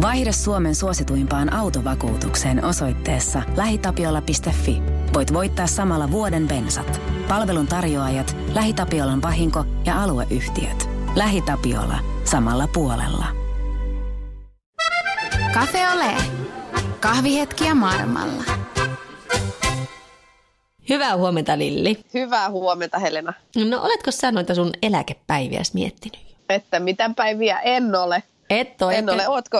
Vaihda Suomen suosituimpaan autovakuutukseen osoitteessa lähitapiola.fi. Voit voittaa samalla vuoden bensat. Palvelun tarjoajat, LähiTapiolan vahinko ja alueyhtiöt. LähiTapiola. Samalla puolella. Cafe Ole. Kahvihetkiä maailmalla. Hyvää huomenta Lilli. Hyvää huomenta Helena. No oletko sä noita sun eläkepäiviä miettinyt? Että mitä päiviä en ole. Et ole. En ole. Ootko,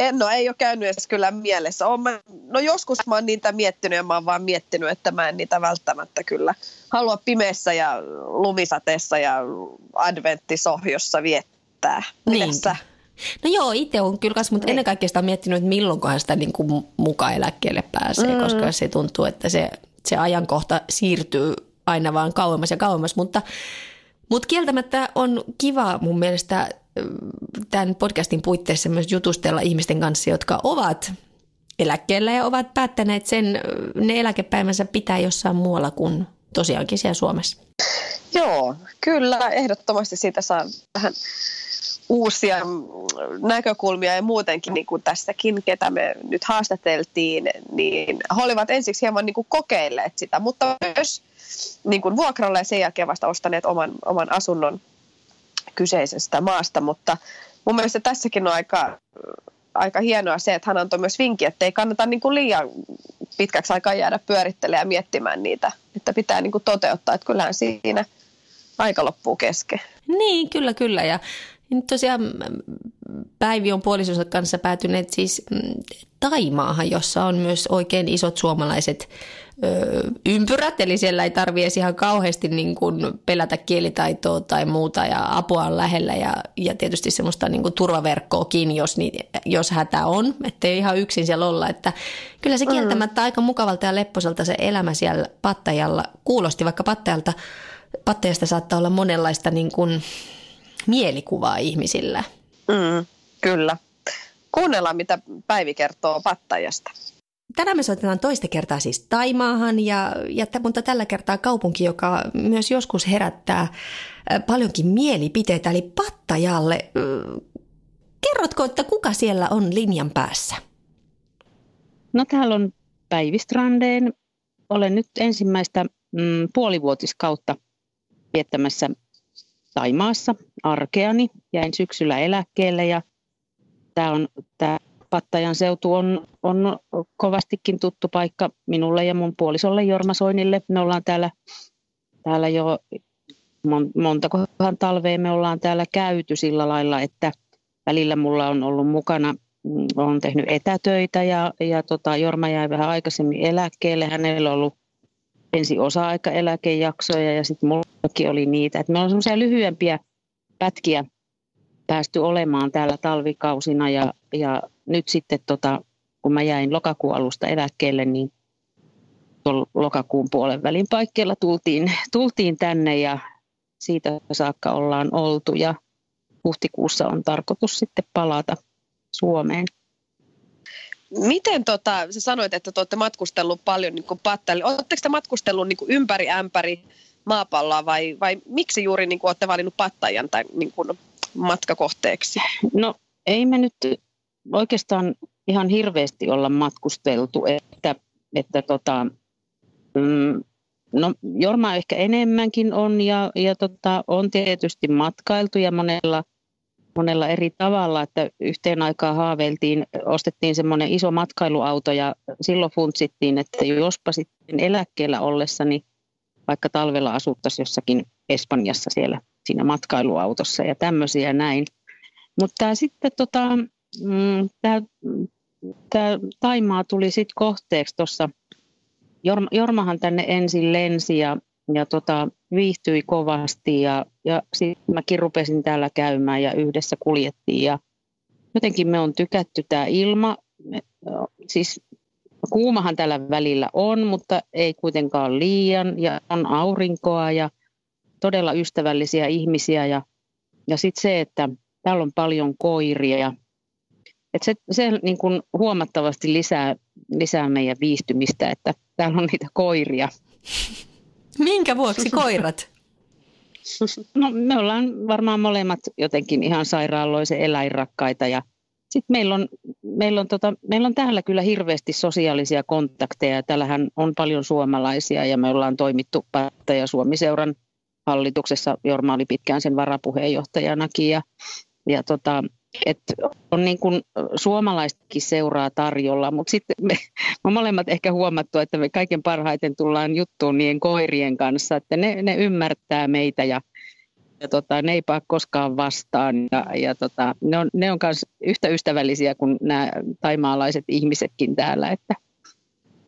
en no ei ole käynyt edes kyllä mielessä. Mä, no joskus mä oon niitä miettinyt ja mä oon vaan miettinyt, että mä en niitä välttämättä kyllä halua pimeässä ja lumisateessa ja adventtisohjossa viettää. Miten No joo, itse on kyllä kanssa, mutta niin. ennen kaikkea sitä on miettinyt, että milloinkohan sitä niin kuin mukaan eläkkeelle pääsee, mm. koska se tuntuu, että se, se ajankohta siirtyy aina vaan kauemmas ja kauemmas, mutta, mutta kieltämättä on kiva mun mielestä tämän podcastin puitteissa myös jutustella ihmisten kanssa, jotka ovat eläkkeellä ja ovat päättäneet sen, ne eläkepäivänsä pitää jossain muualla kuin tosiaankin siellä Suomessa. Joo, kyllä, ehdottomasti siitä saa vähän uusia näkökulmia ja muutenkin niin kuin tässäkin, ketä me nyt haastateltiin, niin he olivat ensiksi hieman niin kuin kokeilleet sitä, mutta myös niin kuin vuokralla ja sen jälkeen vasta ostaneet oman, oman asunnon kyseisestä maasta, mutta mun mielestä tässäkin on aika, aika hienoa se, että hän antoi myös vinkki, että ei kannata niin kuin liian pitkäksi aikaa jäädä pyörittelemään ja miettimään niitä, että pitää niin kuin toteuttaa, että kyllähän siinä aika loppuu kesken. Niin, kyllä, kyllä. Ja nyt tosiaan Päivi on puolisonsa kanssa päätyneet siis mm, Taimaahan, jossa on myös oikein isot suomalaiset ympyrät, eli siellä ei tarvitse ihan kauheasti niin kuin pelätä kielitaitoa tai muuta ja apua on lähellä ja, ja tietysti semmoista niin kuin turvaverkkoakin, jos, niin, jos hätä on, ettei ihan yksin siellä olla, että kyllä se mm. kieltämättä mm. aika mukavalta ja lepposalta se elämä siellä Pattajalla kuulosti, vaikka Pattajalta, Pattajasta saattaa olla monenlaista niin kuin mielikuvaa ihmisillä. Mm, kyllä. Kuunnellaan, mitä Päivi kertoo Pattajasta. Tänään me soitetaan toista kertaa siis Taimaahan, ja, ja, mutta tällä kertaa kaupunki, joka myös joskus herättää paljonkin mielipiteitä, eli Pattajalle. Kerrotko, että kuka siellä on linjan päässä? No täällä on Päivi Strandeen. Olen nyt ensimmäistä mm, puolivuotiskautta viettämässä Taimaassa arkeani. Jäin syksyllä eläkkeelle ja tämä on tämä Pattajan seutu on, on kovastikin tuttu paikka minulle ja mun puolisolle Jorma Soinille. Me ollaan täällä, täällä jo mon, montakohan talvea me ollaan täällä käyty sillä lailla, että välillä mulla on ollut mukana, mm, on tehnyt etätöitä ja, ja tota, Jorma jäi vähän aikaisemmin eläkkeelle. Hänellä on ollut ensin osa-aikaeläkejaksoja ja sitten mullakin oli niitä. Et me on semmoisia lyhyempiä pätkiä päästy olemaan täällä talvikausina ja, ja nyt sitten tota, kun mä jäin lokakuun alusta eläkkeelle, niin lokakuun puolen välin paikkeilla tultiin, tultiin tänne ja siitä saakka ollaan oltu ja huhtikuussa on tarkoitus sitten palata Suomeen. Miten tota, sä sanoit, että te olette matkustellut paljon niin Pattajalle. Oletteko te matkustellut niin ympäri ämpäri maapalloa vai, vai miksi juuri niin kuin, olette valinnut Pattajan tai niin kuin, matkakohteeksi? No ei me nyt oikeastaan ihan hirveästi olla matkusteltu, että, että tota, mm, no Jorma ehkä enemmänkin on ja, ja tota, on tietysti matkailtu ja monella, monella eri tavalla, että yhteen aikaan haaveiltiin, ostettiin semmoinen iso matkailuauto ja silloin funtsittiin, että jospa sitten eläkkeellä ollessani vaikka talvella asuttaisiin jossakin Espanjassa siellä siinä matkailuautossa ja tämmöisiä näin. Mutta sitten tota, mm, tämä Taimaa tuli sitten kohteeksi tuossa. Jorma, Jormahan tänne ensin lensi ja, ja tota, viihtyi kovasti ja, ja sitten mäkin rupesin täällä käymään ja yhdessä kuljettiin ja jotenkin me on tykätty tämä ilma. Siis kuumahan tällä välillä on, mutta ei kuitenkaan liian ja on aurinkoa ja todella ystävällisiä ihmisiä ja, ja sitten se, että täällä on paljon koiria. Et se se niin kuin huomattavasti lisää, lisää meidän viihtymistä, että täällä on niitä koiria. Minkä vuoksi koirat? No me ollaan varmaan molemmat jotenkin ihan sairaaloisen eläinrakkaita ja sitten meillä on, meillä, on tota, meillä on täällä kyllä hirveästi sosiaalisia kontakteja. Täällähän on paljon suomalaisia ja me ollaan toimittu Päättäjä Suomi-seuran hallituksessa. Jorma oli pitkään sen varapuheenjohtajanakin ja, ja tota, et on niin kuin suomalaistakin seuraa tarjolla, mutta sitten me, me molemmat ehkä huomattu, että me kaiken parhaiten tullaan juttuun niiden koirien kanssa, että ne, ne ymmärtää meitä ja ja tota, ne ei paa koskaan vastaan. Ja, ja tota, ne on, ne on myös yhtä ystävällisiä kuin nämä taimaalaiset ihmisetkin täällä. Että,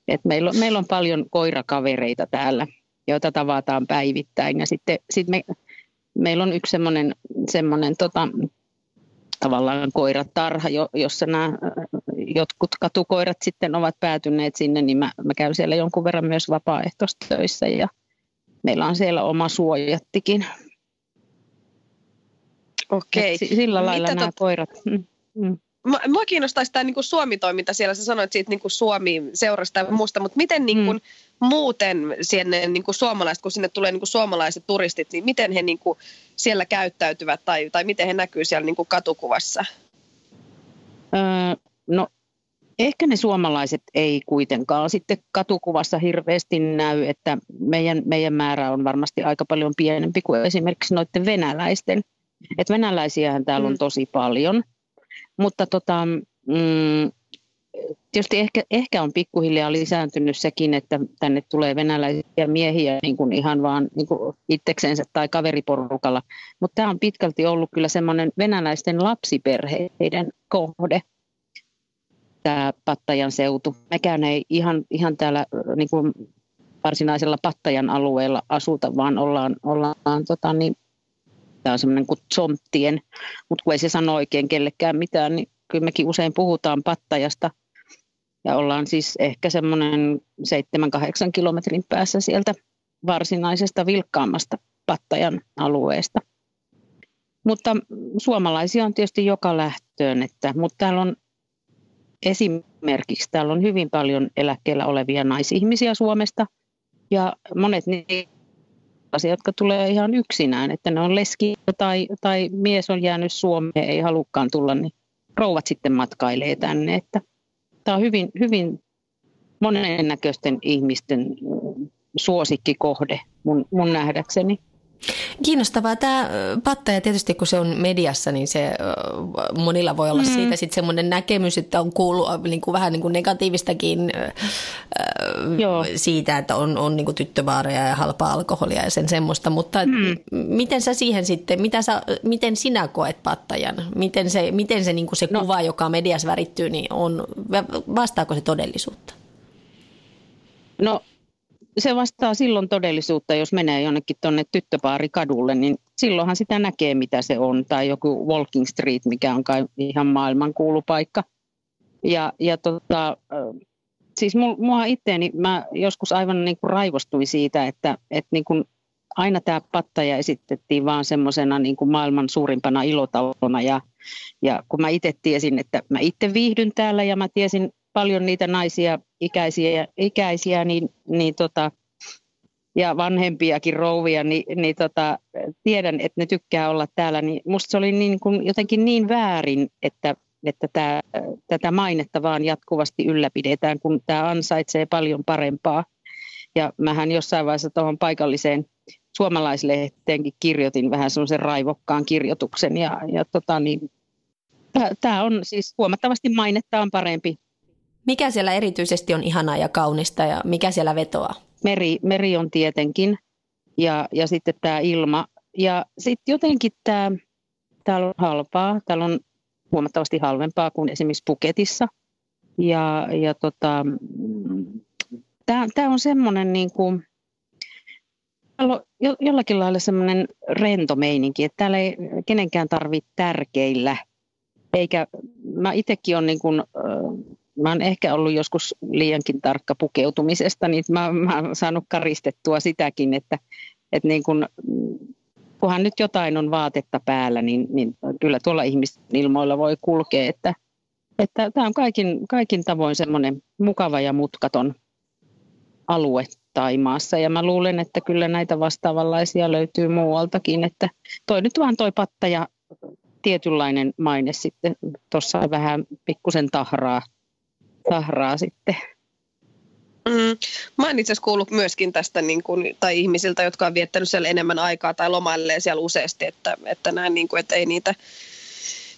et meillä, on, meillä on paljon koirakavereita täällä, joita tavataan päivittäin. Ja sitten sit me, meillä on yksi semmoinen, semmoinen tota, tavallaan koiratarha, jossa nämä jotkut katukoirat sitten ovat päätyneet sinne, niin mä, mä käyn siellä jonkun verran myös vapaaehtoistöissä ja meillä on siellä oma suojattikin Okei. Sillä lailla Mitä nämä tot... koirat. Mm. Mm. Mua kiinnostaisi tämä niin kuin Suomi-toiminta siellä. Sä sanoit siitä niin kuin Suomi-seurasta ja muusta, mutta miten niin kuin mm. muuten sinne niin kuin suomalaiset, kun sinne tulee niin kuin suomalaiset turistit, niin miten he niin kuin siellä käyttäytyvät tai, tai miten he näkyy siellä niin kuin katukuvassa? Öö, no ehkä ne suomalaiset ei kuitenkaan sitten katukuvassa hirveästi näy, että meidän, meidän määrä on varmasti aika paljon pienempi kuin esimerkiksi noiden venäläisten – et venäläisiähän täällä on mm. tosi paljon, mutta tota, mm, tietysti ehkä, ehkä on pikkuhiljaa lisääntynyt sekin, että tänne tulee venäläisiä miehiä niin kuin ihan vaan niin kuin itseksensä tai kaveriporukalla. Mutta tämä on pitkälti ollut kyllä semmoinen venäläisten lapsiperheiden kohde, tämä Pattajan seutu. Mekään ei ihan, ihan täällä niin kuin varsinaisella Pattajan alueella asuta, vaan ollaan, ollaan tota, niin, Tämä on semmoinen kuin zomttien, mutta kun ei se sano oikein kellekään mitään, niin kyllä mekin usein puhutaan pattajasta. Ja ollaan siis ehkä semmoinen 7-8 kilometrin päässä sieltä varsinaisesta vilkkaammasta pattajan alueesta. Mutta suomalaisia on tietysti joka lähtöön, että, mutta täällä on esimerkiksi täällä on hyvin paljon eläkkeellä olevia naisihmisiä Suomesta ja monet sellaisia, jotka tulee ihan yksinään, että ne on leski tai, tai mies on jäänyt Suomeen, ei halukkaan tulla, niin rouvat sitten matkailee tänne. Että tämä on hyvin, hyvin monennäköisten ihmisten suosikkikohde mun, mun nähdäkseni. Kiinnostavaa tämä pattaja tietysti kun se on mediassa, niin se monilla voi olla mm. siitä sitten semmoinen näkemys, että on kuullut niin kuin vähän niin kuin negatiivistakin Joo. siitä, että on, on niin kuin tyttövaareja ja halpaa alkoholia ja sen semmoista, mutta mm. miten sä siihen sitten, mitä sä, miten sinä koet pattajan? Miten se, miten se, niin kuin se no. kuva, joka mediassa värittyy, niin on, vastaako se todellisuutta? No se vastaa silloin todellisuutta, jos menee jonnekin tuonne tyttöpaarikadulle, niin silloinhan sitä näkee, mitä se on. Tai joku Walking Street, mikä on kai ihan maailman kuulupaikka. Ja, ja tota, siis mua itteeni, mä joskus aivan niin kuin raivostuin siitä, että, että niin kuin aina tämä pattaja esitettiin vaan semmoisena niin maailman suurimpana ilotalona. Ja, ja kun mä itse tiesin, että mä itse viihdyn täällä ja mä tiesin paljon niitä naisia ikäisiä, ikäisiä niin, niin tota, ja vanhempiakin rouvia, niin, niin tota, tiedän, että ne tykkää olla täällä. Niin musta se oli niin kuin jotenkin niin väärin, että, että tää, tätä mainetta vaan jatkuvasti ylläpidetään, kun tämä ansaitsee paljon parempaa. Ja mähän jossain vaiheessa tuohon paikalliseen suomalaislehteenkin kirjoitin vähän semmoisen raivokkaan kirjoituksen. Ja, ja tota, niin, tämä on siis huomattavasti mainettaan parempi mikä siellä erityisesti on ihanaa ja kaunista ja mikä siellä vetoaa? Meri, meri on tietenkin ja, ja sitten tämä ilma. Ja sitten jotenkin tämä, täällä on halpaa, täällä on huomattavasti halvempaa kuin esimerkiksi Puketissa. Ja, ja tota, tämä on semmoinen niin kuin, on jollakin lailla semmoinen rento meininki, että täällä ei kenenkään tarvitse tärkeillä. Eikä, mä itsekin olen niin kuin, mä oon ehkä ollut joskus liiankin tarkka pukeutumisesta, niin mä, mä oon saanut karistettua sitäkin, että, että niin kun, kunhan nyt jotain on vaatetta päällä, niin, niin kyllä tuolla ihmisten ilmoilla voi kulkea, että, että tämä on kaikin, kaikin tavoin semmoinen mukava ja mutkaton alue Taimaassa. Ja mä luulen, että kyllä näitä vastaavanlaisia löytyy muualtakin. Että toi nyt vaan toi pattaja tietynlainen maine sitten. Tuossa vähän pikkusen tahraa, tahraa sitten. Mm. Mä oon itse asiassa kuullut myöskin tästä niin kun, tai ihmisiltä, jotka on viettänyt siellä enemmän aikaa tai lomailleen siellä useasti, että, että näin niin kuin, että ei niitä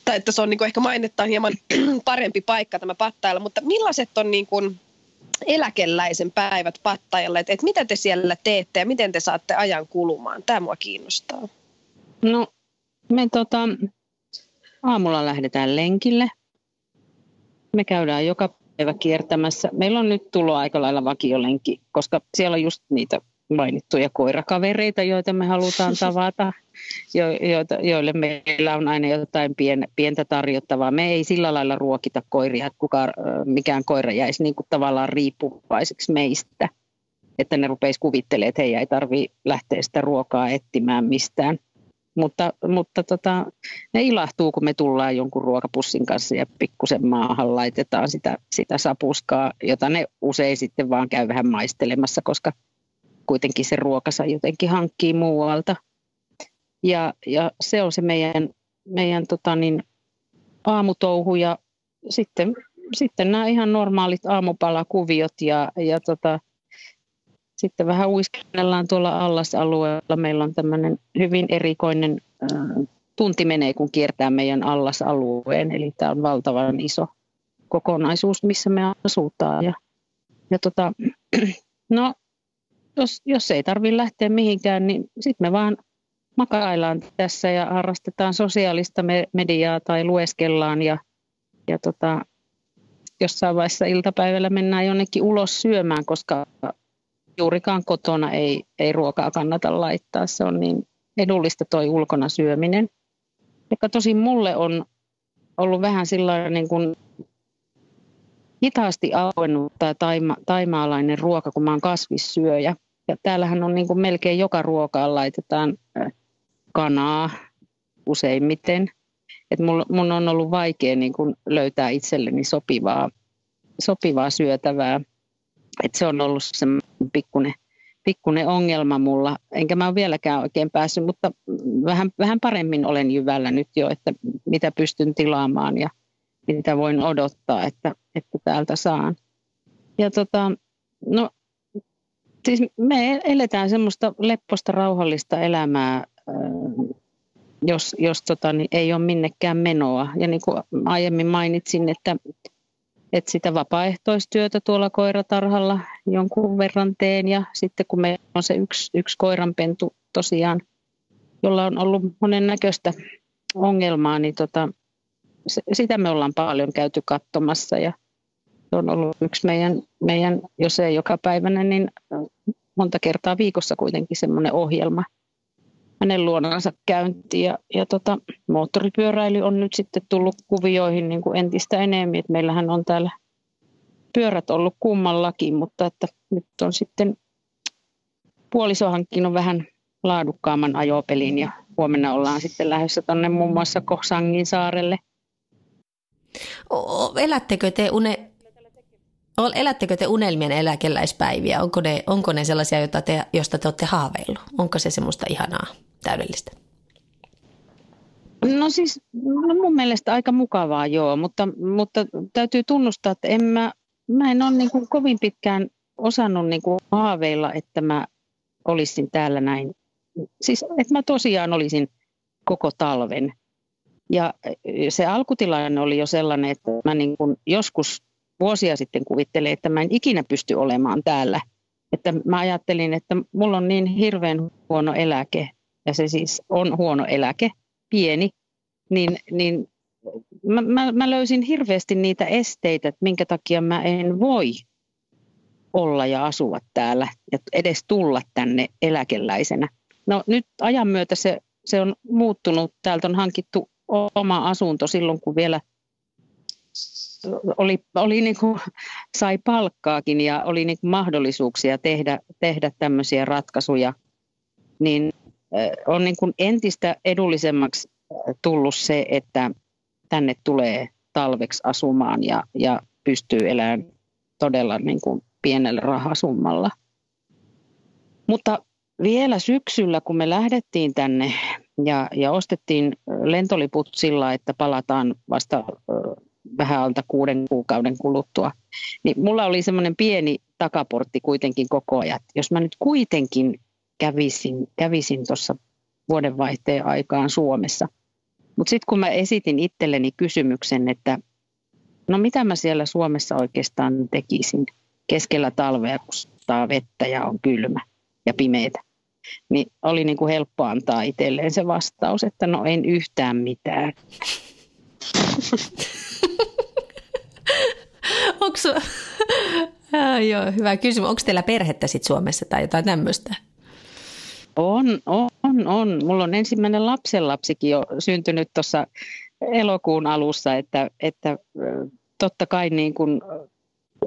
tai että se on niin kuin ehkä mainettaan hieman parempi paikka tämä Pattailla, mutta millaiset on niin kuin eläkeläisen päivät Pattajalle, että, että mitä te siellä teette ja miten te saatte ajan kulumaan? Tämä mua kiinnostaa. No me tota, aamulla lähdetään lenkille. Me käydään joka päivä kiertämässä. Meillä on nyt tullut aika lailla vakiolenki, koska siellä on just niitä mainittuja koirakavereita, joita me halutaan tavata, jo, joita, joille meillä on aina jotain pien, pientä tarjottavaa. Me ei sillä lailla ruokita koiria, että kuka, mikään koira jäisi niin kuin tavallaan riippuvaiseksi meistä, että ne rupeisi kuvittelemaan, että heidän ei tarvitse lähteä sitä ruokaa etsimään mistään. Mutta, mutta tota, ne ilahtuu, kun me tullaan jonkun ruokapussin kanssa ja pikkusen maahan laitetaan sitä, sitä sapuskaa, jota ne usein sitten vaan käy vähän maistelemassa, koska kuitenkin se ruokansa jotenkin hankkii muualta. Ja, ja se on se meidän, meidän tota niin, aamutouhu ja sitten, sitten nämä ihan normaalit aamupalakuviot ja, ja tota, sitten vähän uiskennellaan tuolla allasalueella. Meillä on tämmöinen hyvin erikoinen tunti menee, kun kiertää meidän allasalueen. Eli tämä on valtavan iso kokonaisuus, missä me asutaan. Ja, ja tota, no, jos, jos ei tarvitse lähteä mihinkään, niin sitten me vaan makaillaan tässä ja harrastetaan sosiaalista mediaa tai lueskellaan ja, ja tota, jossain vaiheessa iltapäivällä mennään jonnekin ulos syömään, koska juurikaan kotona ei, ei ruokaa kannata laittaa. Se on niin edullista toi ulkona syöminen. Joka tosi mulle on ollut vähän sillä niin kuin hitaasti auennut tämä taima, taimaalainen ruoka, kun mä oon kasvissyöjä. Ja täällähän on niin kuin melkein joka ruokaan laitetaan kanaa useimmiten. Et mun, mun on ollut vaikea niin kuin löytää itselleni sopivaa, sopivaa syötävää. Et se on ollut se pikkuinen, pikkuinen ongelma mulla. Enkä mä ole vieläkään oikein päässyt, mutta vähän, vähän paremmin olen jyvällä nyt jo, että mitä pystyn tilaamaan ja mitä voin odottaa, että, että täältä saan. Ja tota, no Siis me eletään semmoista lepposta, rauhallista elämää, äh, jos, jos tota, niin ei ole minnekään menoa. Ja niin kuin aiemmin mainitsin, että, että sitä vapaaehtoistyötä tuolla koiratarhalla jonkun verran teen. Ja sitten kun meillä on se yksi, yksi koiranpentu tosiaan, jolla on ollut monen näköistä ongelmaa, niin tota, sitä me ollaan paljon käyty katsomassa. Ja se on ollut yksi meidän, meidän jos ei joka päivänä, niin monta kertaa viikossa kuitenkin semmoinen ohjelma hänen luonansa käynti. Ja, ja tota, moottoripyöräily on nyt sitten tullut kuvioihin niin kuin entistä enemmän. Et meillähän on täällä pyörät ollut kummallakin, mutta että nyt on sitten puoliso hankkinut vähän laadukkaamman ajopelin ja huomenna ollaan sitten lähdössä tuonne muun muassa Kohsangin saarelle. Elättekö te une, Elättekö te unelmien eläkeläispäiviä? Onko ne, onko ne sellaisia, joita te, joista te olette haaveillut? Onko se semmoista ihanaa, täydellistä? No siis no mun mielestä aika mukavaa joo, mutta, mutta täytyy tunnustaa, että en mä, mä en ole niin kuin kovin pitkään osannut niin kuin haaveilla, että mä olisin täällä näin. Siis että mä tosiaan olisin koko talven. Ja se alkutilanne oli jo sellainen, että mä niin kuin joskus vuosia sitten kuvittelin, että mä en ikinä pysty olemaan täällä. Että mä ajattelin, että mulla on niin hirveän huono eläke, ja se siis on huono eläke, pieni, niin, niin mä, mä, mä löysin hirveästi niitä esteitä, että minkä takia mä en voi olla ja asua täällä ja edes tulla tänne eläkeläisenä. No nyt ajan myötä se, se on muuttunut. Täältä on hankittu oma asunto silloin, kun vielä – oli, oli niin kuin, sai palkkaakin ja oli niin kuin mahdollisuuksia tehdä, tehdä tämmöisiä ratkaisuja, niin on niin kuin entistä edullisemmaksi tullut se, että tänne tulee talveksi asumaan ja, ja pystyy elämään todella niin kuin pienellä rahasummalla. Mutta vielä syksyllä, kun me lähdettiin tänne ja, ja ostettiin lentoliput sillä, että palataan vasta vähän alta kuuden kuukauden kuluttua. Niin mulla oli semmoinen pieni takaportti kuitenkin koko ajan. Jos mä nyt kuitenkin kävisin, kävisin tuossa vuodenvaihteen aikaan Suomessa. Mutta sitten kun mä esitin itselleni kysymyksen, että no mitä mä siellä Suomessa oikeastaan tekisin keskellä talvea, kun saa vettä ja on kylmä ja pimeitä, niin oli niin kuin helppo antaa itselleen se vastaus, että no en yhtään mitään. Onko joo, hyvä kysymys. Onko teillä perhettä sit Suomessa tai jotain tämmöistä? On, on, on. Mulla on ensimmäinen lapsenlapsikin jo syntynyt tuossa elokuun alussa, että, että totta kai niin kuin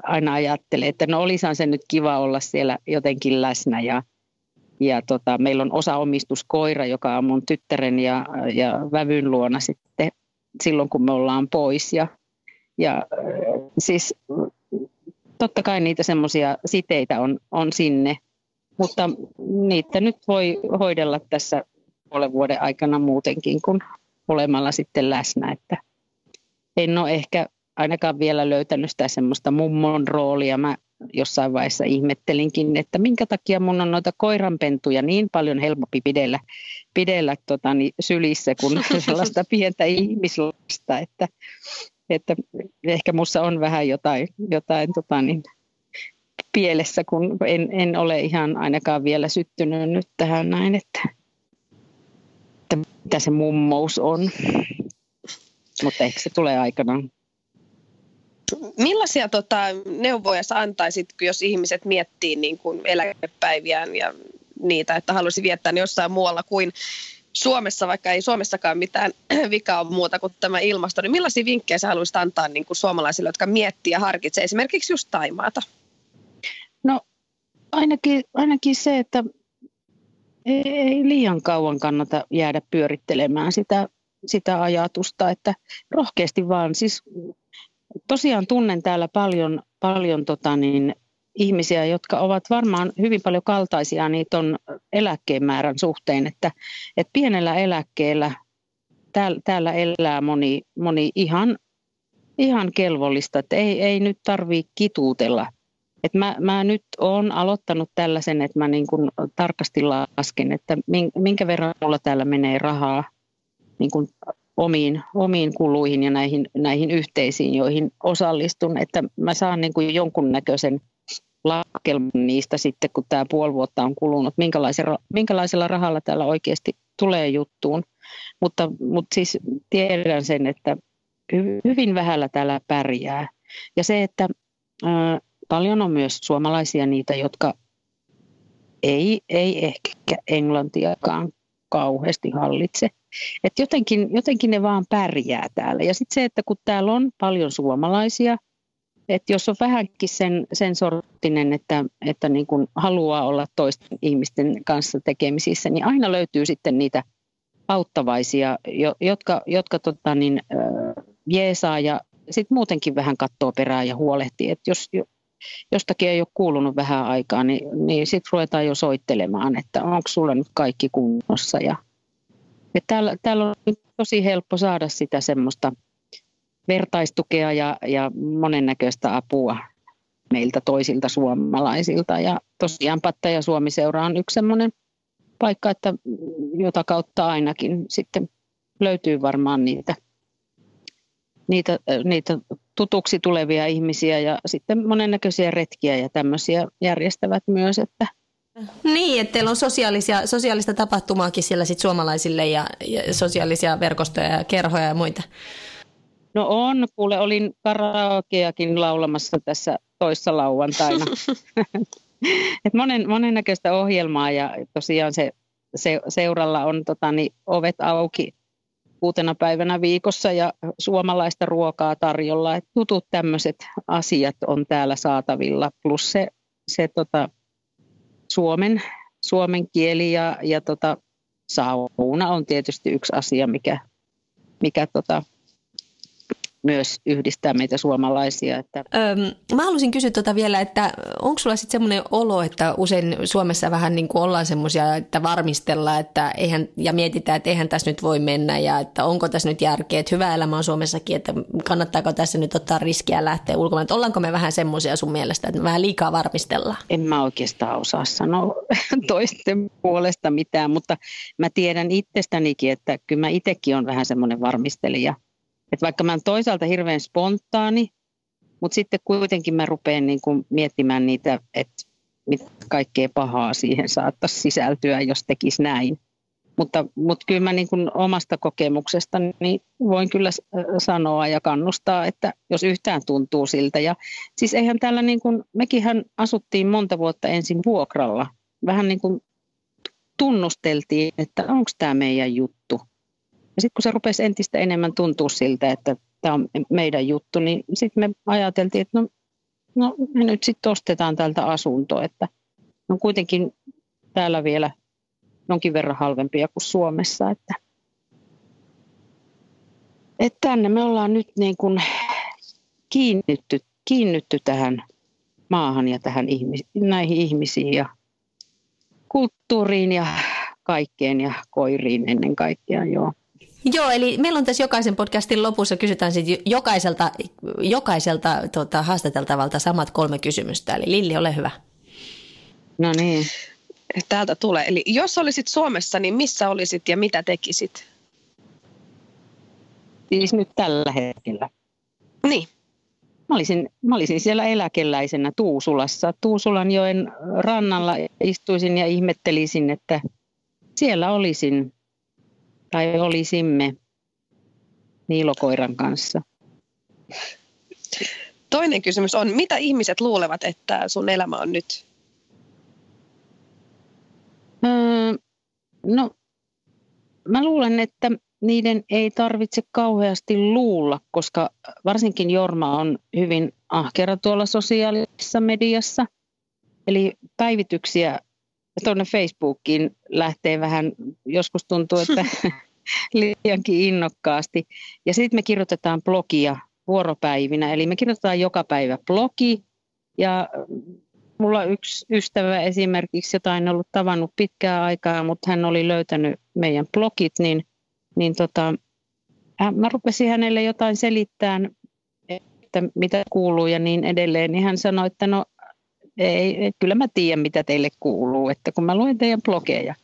aina ajattelee, että no olisihan se nyt kiva olla siellä jotenkin läsnä ja, ja tota, meillä on osa omistuskoira, joka on mun tyttären ja, ja vävyn luona sitten silloin, kun me ollaan pois ja, ja siis totta kai niitä semmoisia siteitä on, on sinne, mutta niitä nyt voi hoidella tässä puolen vuoden aikana muutenkin kuin olemalla sitten läsnä. Että en ole ehkä ainakaan vielä löytänyt sitä semmoista mummon roolia. Mä jossain vaiheessa ihmettelinkin, että minkä takia mun on noita koiranpentuja niin paljon helpompi pidellä, pidellä tota, niin sylissä kuin sellaista pientä ihmislasta, että, että ehkä mussa on vähän jotain, jotain tota, niin, pielessä, kun en, en ole ihan ainakaan vielä syttynyt nyt tähän näin, että, että mitä se mummous on. Mutta ehkä se tulee aikanaan. Millaisia tota, neuvoja sä antaisit, jos ihmiset miettii niin kuin eläkepäiviään ja niitä, että haluaisi viettää ne jossain muualla kuin Suomessa, vaikka ei Suomessakaan mitään vikaa ole muuta kuin tämä ilmasto, niin millaisia vinkkejä sä haluaisit antaa niin kuin suomalaisille, jotka miettii ja harkitsee esimerkiksi just Taimaata? No ainakin, ainakin se, että ei liian kauan kannata jäädä pyörittelemään sitä, sitä ajatusta, että rohkeasti vaan. Siis tosiaan tunnen täällä paljon, paljon tota niin, ihmisiä, jotka ovat varmaan hyvin paljon kaltaisia niitä on eläkkeen määrän suhteen, että, että pienellä eläkkeellä täällä, täällä elää moni, moni ihan, ihan kelvollista, että ei, ei nyt tarvitse kituutella. Et mä, mä nyt olen aloittanut tällaisen, että mä niin kun tarkasti lasken, että minkä verran mulla täällä menee rahaa niin kun omiin, omiin kuluihin ja näihin, näihin yhteisiin, joihin osallistun, että mä saan niin kuin jonkunnäköisen laskelman niistä sitten, kun tämä puoli vuotta on kulunut, minkälaisella, minkälaisella rahalla täällä oikeasti tulee juttuun. Mutta, mutta siis tiedän sen, että hyvin vähällä täällä pärjää. Ja se, että paljon on myös suomalaisia niitä, jotka ei, ei ehkä englantiakaan kauheasti hallitse. Et jotenkin, jotenkin ne vaan pärjää täällä. Ja sitten se, että kun täällä on paljon suomalaisia, että jos on vähänkin sen, sen sortinen, että, että niin kuin haluaa olla toisten ihmisten kanssa tekemisissä, niin aina löytyy sitten niitä auttavaisia, jotka, jotka tota niin, jeesaa ja sitten muutenkin vähän katsoo perään ja huolehtii. Että jos jostakin ei ole kuulunut vähän aikaa, niin, niin sitten ruvetaan jo soittelemaan, että onko sulla nyt kaikki kunnossa. Ja, ja täällä, täällä on tosi helppo saada sitä semmoista – vertaistukea ja, ja monennäköistä apua meiltä toisilta suomalaisilta. Ja tosiaan Patta ja Suomi-seura on yksi sellainen paikka, että jota kautta ainakin sitten löytyy varmaan niitä, niitä, niitä tutuksi tulevia ihmisiä ja sitten monennäköisiä retkiä ja tämmöisiä järjestävät myös, että niin, että teillä on sosiaalisia, sosiaalista tapahtumaakin siellä sit suomalaisille ja, ja sosiaalisia verkostoja ja kerhoja ja muita. No on, kuule, olin karaokeakin laulamassa tässä toissa lauantaina. Et monen, monennäköistä ohjelmaa ja tosiaan se, se seuralla on tota, niin, ovet auki kuutena päivänä viikossa ja suomalaista ruokaa tarjolla. Et tutut tämmöiset asiat on täällä saatavilla, plus se, se tota, suomen, suomen kieli ja, ja tota, sauna on tietysti yksi asia, mikä, mikä tota, myös yhdistää meitä suomalaisia. Että. Öm, mä haluaisin kysyä tuota vielä, että onko sulla sitten semmoinen olo, että usein Suomessa vähän niin kuin ollaan semmoisia, että varmistellaan että eihän, ja mietitään, että eihän tässä nyt voi mennä ja että onko tässä nyt järkeä, että hyvä elämä on Suomessakin, että kannattaako tässä nyt ottaa riskiä lähteä ulkomaan. Että ollaanko me vähän semmoisia sun mielestä, että me vähän liikaa varmistellaan? En mä oikeastaan osaa sanoa toisten puolesta mitään, mutta mä tiedän itsestänikin, että kyllä mä itsekin on vähän semmoinen varmistelija – että vaikka mä oon toisaalta hirveän spontaani, mutta sitten kuitenkin mä rupean niin kuin miettimään niitä, että mitä kaikkea pahaa siihen saattaisi sisältyä, jos tekisi näin. Mutta, mutta kyllä mä niin kuin omasta kokemuksesta niin voin kyllä sanoa ja kannustaa, että jos yhtään tuntuu siltä. Ja siis eihän täällä, niin kuin, mekinhän asuttiin monta vuotta ensin vuokralla. Vähän niin kuin tunnusteltiin, että onko tämä meidän juttu. Ja sitten kun se rupesi entistä enemmän tuntua siltä, että tämä on meidän juttu, niin sitten me ajateltiin, että no, no me nyt sitten ostetaan tältä asunto, että on kuitenkin täällä vielä jonkin verran halvempia kuin Suomessa, että, että tänne me ollaan nyt niin kuin kiinnytty, kiinnytty tähän maahan ja tähän ihmis, näihin ihmisiin ja kulttuuriin ja kaikkeen ja koiriin ennen kaikkea, joo. Joo, eli meillä on tässä jokaisen podcastin lopussa, kysytään sitten jokaiselta, jokaiselta tota, haastateltavalta samat kolme kysymystä. Eli Lilli, ole hyvä. No niin. Täältä tulee. Eli jos olisit Suomessa, niin missä olisit ja mitä tekisit? Siis nyt tällä hetkellä. Niin. Mä olisin, mä olisin siellä eläkeläisenä Tuusulassa. Tuusulanjoen rannalla istuisin ja ihmettelisin, että siellä olisin tai olisimme niilokoiran kanssa. Toinen kysymys on, mitä ihmiset luulevat, että sun elämä on nyt? Öö, no, mä luulen, että niiden ei tarvitse kauheasti luulla, koska varsinkin Jorma on hyvin ahkera tuolla sosiaalisessa mediassa. Eli päivityksiä tuonne Facebookiin lähtee vähän, joskus tuntuu, että liiankin innokkaasti. Ja sitten me kirjoitetaan blogia vuoropäivinä, eli me kirjoitetaan joka päivä blogi. Ja mulla yksi ystävä esimerkiksi, jota en ollut tavannut pitkää aikaa, mutta hän oli löytänyt meidän blogit, niin, niin tota, mä rupesin hänelle jotain selittämään, että mitä kuuluu ja niin edelleen, niin hän sanoi, että no ei, kyllä mä tiedän, mitä teille kuuluu, että kun mä luen teidän blogeja.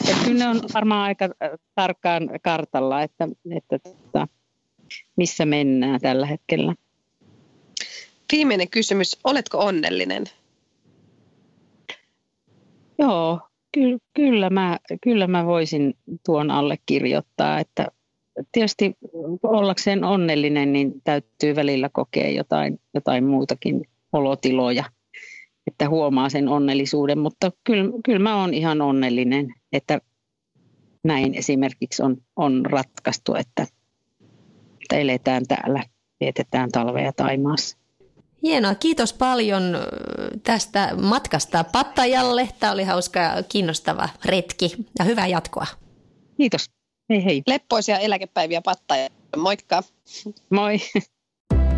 Että kyllä ne on varmaan aika äh, tarkkaan kartalla, että, että, tota, missä mennään tällä hetkellä. Viimeinen kysymys, oletko onnellinen? Joo, kyllä, kyllä, mä, kyllä mä voisin tuon alle kirjoittaa, että tietysti ollakseen onnellinen, niin täytyy välillä kokea jotain, jotain muutakin olotiloja että huomaa sen onnellisuuden, mutta kyllä, kyllä mä oon ihan onnellinen, että näin esimerkiksi on, on ratkaistu, että, että eletään täällä, vietetään talveja Taimaassa. Hienoa, kiitos paljon tästä matkasta Pattajalle. Tämä oli hauska ja kiinnostava retki ja hyvää jatkoa. Kiitos. Hei hei. Leppoisia eläkepäiviä Pattajalle. Moikka. Moi.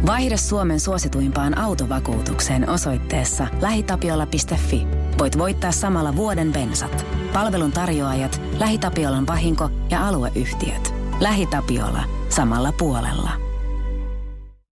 Vaihda Suomen suosituimpaan autovakuutukseen osoitteessa lähitapiola.fi. Voit voittaa samalla vuoden bensat. Palvelun tarjoajat, LähiTapiolan vahinko ja alueyhtiöt. LähiTapiola. Samalla puolella.